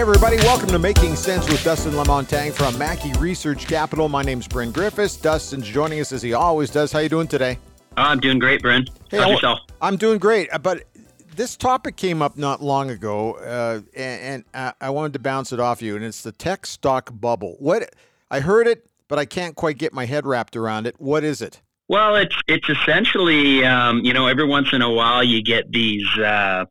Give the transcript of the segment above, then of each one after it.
everybody. Welcome to Making Sense with Dustin Lamontagne from Mackie Research Capital. My name's Bryn Griffiths. Dustin's joining us as he always does. How you doing today? Oh, I'm doing great, Bryn. Hey, How's yourself? I'm doing great. Uh, but this topic came up not long ago, uh, and, and I wanted to bounce it off you, and it's the tech stock bubble. What I heard it, but I can't quite get my head wrapped around it. What is it? Well, it's it's essentially um, you know every once in a while you get these. Uh,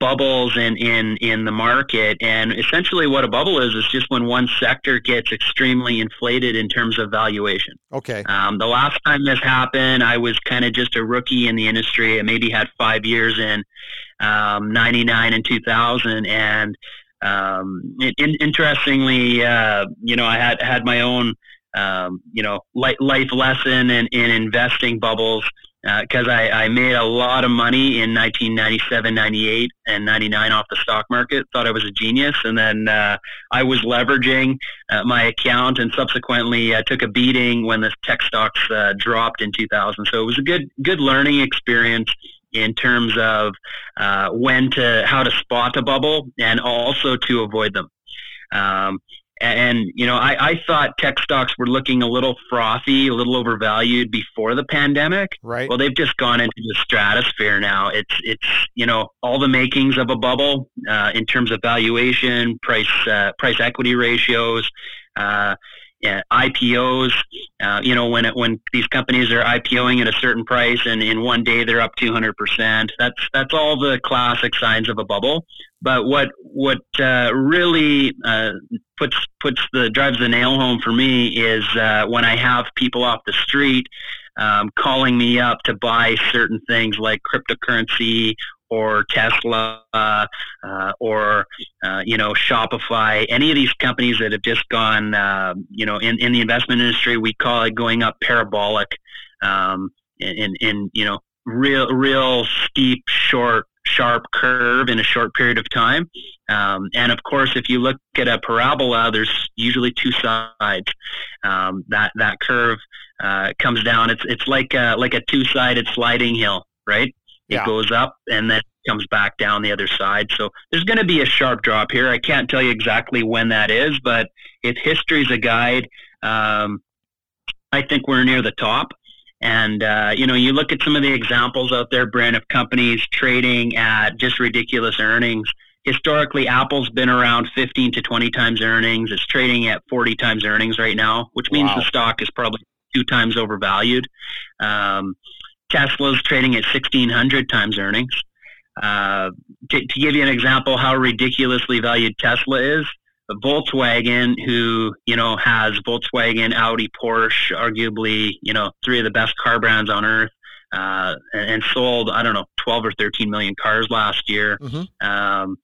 bubbles in, in, in the market. And essentially, what a bubble is, is just when one sector gets extremely inflated in terms of valuation. Okay. Um, the last time this happened, I was kind of just a rookie in the industry. I maybe had five years in um, 99 and 2000. And um, in, interestingly, uh, you know, I had, had my own. Um, you know, life lesson in, in investing bubbles because uh, I, I made a lot of money in 1997, 98, and 99 off the stock market. Thought I was a genius, and then uh, I was leveraging uh, my account, and subsequently uh, took a beating when the tech stocks uh, dropped in 2000. So it was a good good learning experience in terms of uh, when to how to spot a bubble and also to avoid them. Um, and, you know, I, I thought tech stocks were looking a little frothy, a little overvalued before the pandemic. Right. Well, they've just gone into the stratosphere now. It's, it's you know, all the makings of a bubble uh, in terms of valuation, price, uh, price equity ratios. Uh, IPOs. Uh, you know, when it, when these companies are IPOing at a certain price, and in one day they're up 200 percent. That's that's all the classic signs of a bubble. But what what uh, really uh, puts puts the drives the nail home for me is uh, when I have people off the street um, calling me up to buy certain things like cryptocurrency or Tesla uh, or uh, you know Shopify, any of these companies that have just gone, uh, you know, in, in the investment industry, we call it going up parabolic, um, in, in you know real real steep, short, sharp curve in a short period of time. Um, and of course, if you look at a parabola, there's usually two sides. Um, that that curve uh, comes down. It's it's like a, like a two sided sliding hill, right? It yeah. goes up and then comes back down the other side. So there's going to be a sharp drop here. I can't tell you exactly when that is, but if history's a guide, um, I think we're near the top. And uh, you know, you look at some of the examples out there, Bryn, of companies trading at just ridiculous earnings. Historically, Apple's been around 15 to 20 times earnings. It's trading at 40 times earnings right now, which means wow. the stock is probably two times overvalued. Um, Tesla's trading at 1,600 times earnings. Uh, to, to, give you an example how ridiculously valued Tesla is, Volkswagen, who you know has Volkswagen, Audi, Porsche, arguably you know three of the best car brands on earth, uh, and, and, sold I don't know 12 or 13 million cars last year. Mm-hmm. Um,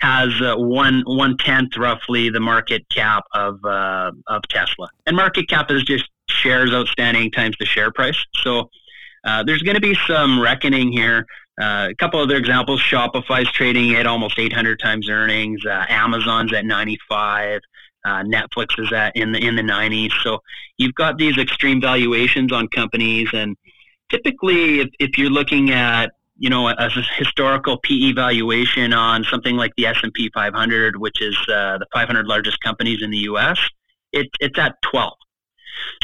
has uh, one one tenth roughly the market cap of uh, of Tesla, and market cap is just shares outstanding times the share price. So uh, there's going to be some reckoning here. Uh, a couple other examples: Shopify's trading at almost 800 times earnings. Uh, Amazon's at 95. Uh, Netflix is at in the in the 90s. So you've got these extreme valuations on companies, and typically, if, if you're looking at you know a, a historical PE valuation on something like the S&P 500, which is uh, the 500 largest companies in the U.S., it, it's at 12.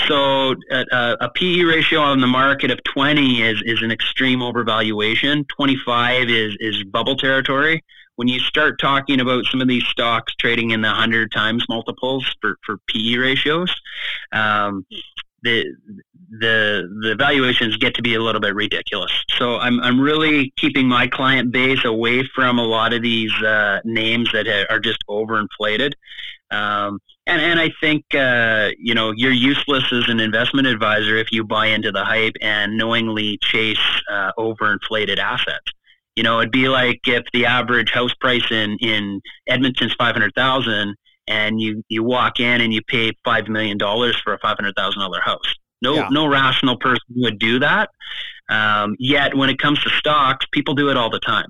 So a, a PE ratio on the market of 20 is, is an extreme overvaluation. 25 is, is bubble territory. When you start talking about some of these stocks trading in the 100 times multiples for, for PE ratios, um, the the the valuations get to be a little bit ridiculous. So I'm I'm really keeping my client base away from a lot of these uh, names that are just overinflated. Um, and and I think uh, you know you're useless as an investment advisor if you buy into the hype and knowingly chase uh, overinflated assets. You know, it'd be like if the average house price in in Edmonton's five hundred thousand, and you you walk in and you pay five million dollars for a five hundred thousand dollar house. No yeah. no rational person would do that. Um, yet when it comes to stocks, people do it all the time.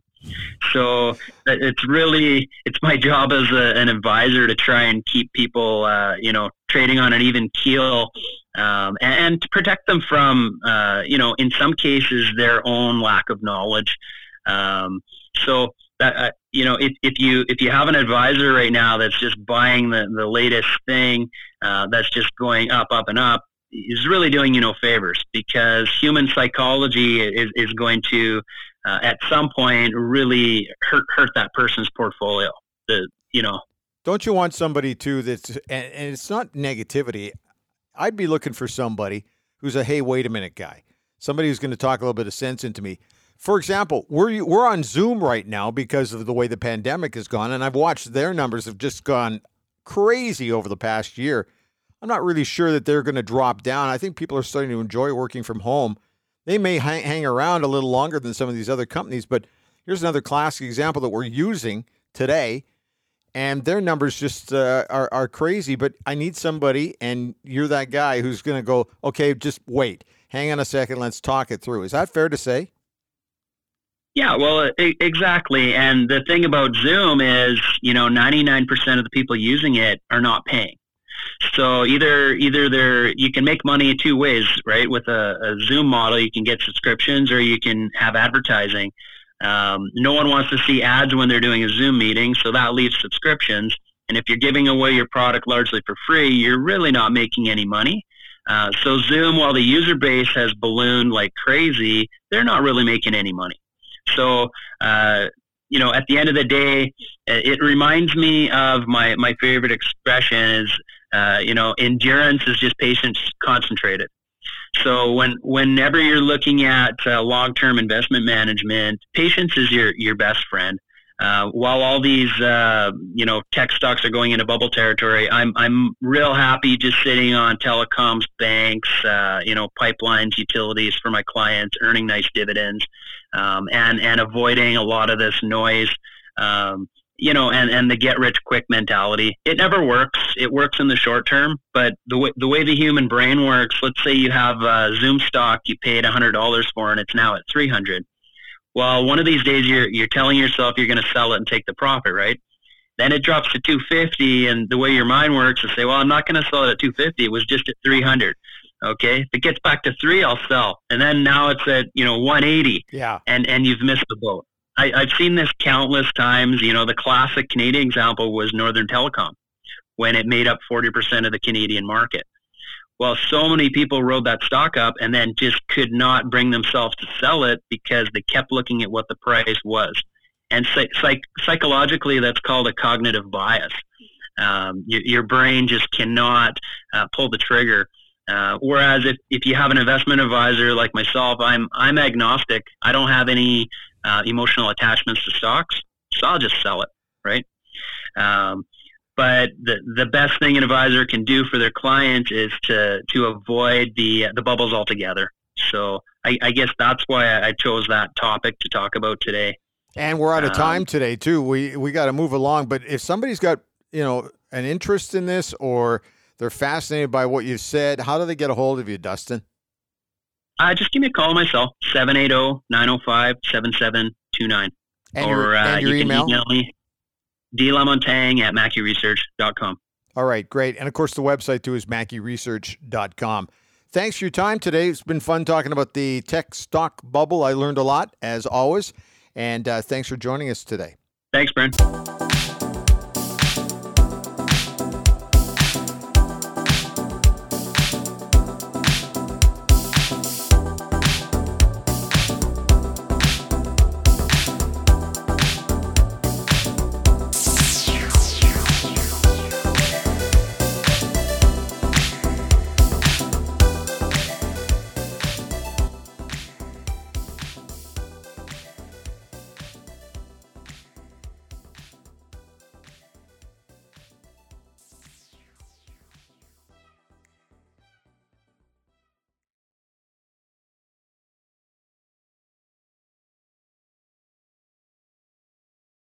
So it's really it's my job as a, an advisor to try and keep people uh, you know trading on an even keel um, and, and, to protect them from uh, you know in some cases their own lack of knowledge. Um, so that uh, you know, if, if you if you have an advisor right now that's just buying the, the latest thing uh, that's just going up, up, and up, is really doing you no favors because human psychology is, is going to uh, at some point really hurt hurt that person's portfolio. The you know. Don't you want somebody too that's and, and it's not negativity. I'd be looking for somebody who's a hey wait a minute guy, somebody who's going to talk a little bit of sense into me for example, we're we're on Zoom right now because of the way the pandemic has gone, and I've watched their numbers have just gone crazy over the past year. I'm not really sure that they're going to drop down. I think people are starting to enjoy working from home. They may hang, around a little longer than some of these other companies, but here's another classic example that we're using today, and their numbers just uh, are are crazy. But I need somebody, and you're that guy who's going to go, okay, just wait, hang on a second, let's talk it through. Is that fair to say? Yeah, well, exactly. And the thing about Zoom is, you know, 99% of the people using it are not paying. So either either they're you can make money two ways, right? With a, a Zoom model, you can get subscriptions or you can have advertising. Um, no one wants to see ads when they're doing a Zoom meeting, so that leaves subscriptions. And if you're giving away your product largely for free, you're really not making any money. Uh, so Zoom, while the user base has ballooned like crazy, they're not really making any money. So, uh, you know, at the end of the day, it reminds me of my, my favorite expression is, uh, you know, endurance is just patience concentrated. So when whenever you're looking at uh, long-term investment management, patience is your your best friend. Uh, while all these uh, you know tech stocks are going into bubble territory, I'm I'm real happy just sitting on telecoms, banks, uh, you know pipelines, utilities for my clients, earning nice dividends, um, and and avoiding a lot of this noise. Um, you know, and, and the get rich quick mentality. It never works. It works in the short term, but the way the way the human brain works. Let's say you have a Zoom stock you paid hundred dollars for, and it's now at three hundred well, one of these days you're you're telling yourself you're going to sell it and take the profit, right? Then it drops to 250, and the way your mind works is say, well, I'm not going to sell it at 250. It was just at 300. Okay, if it gets back to three, I'll sell, and then now it's at you know 180. Yeah, and and you've missed the boat. I, I've seen this countless times. You know, the classic Canadian example was Northern Telecom when it made up 40% of the Canadian market. Well, so many people rode that stock up and then just could not bring themselves to sell it because they kept looking at what the price was. And psych- psychologically, that's called a cognitive bias. Um, your, your, brain just cannot uh, pull the trigger. Uh, whereas if, if you have an investment advisor like myself, I'm I'm agnostic. I don't have any uh, emotional attachments to stocks, so I'll just sell it, right? Um, but the the best thing an advisor can do for their client is to to avoid the the bubbles altogether. So I, I guess that's why I chose that topic to talk about today. And we're out of time um, today too. We we got to move along. But if somebody's got you know an interest in this or they're fascinated by what you've said, how do they get a hold of you, Dustin? Uh, just give me a call on my 780-905-7729. And or your, and uh, your you email? can email me, dlamontagne at mackieresearch.com. All right, great. And of course, the website too is mackieresearch.com. Thanks for your time today. It's been fun talking about the tech stock bubble. I learned a lot, as always. And uh, thanks for joining us today. Thanks, Brent.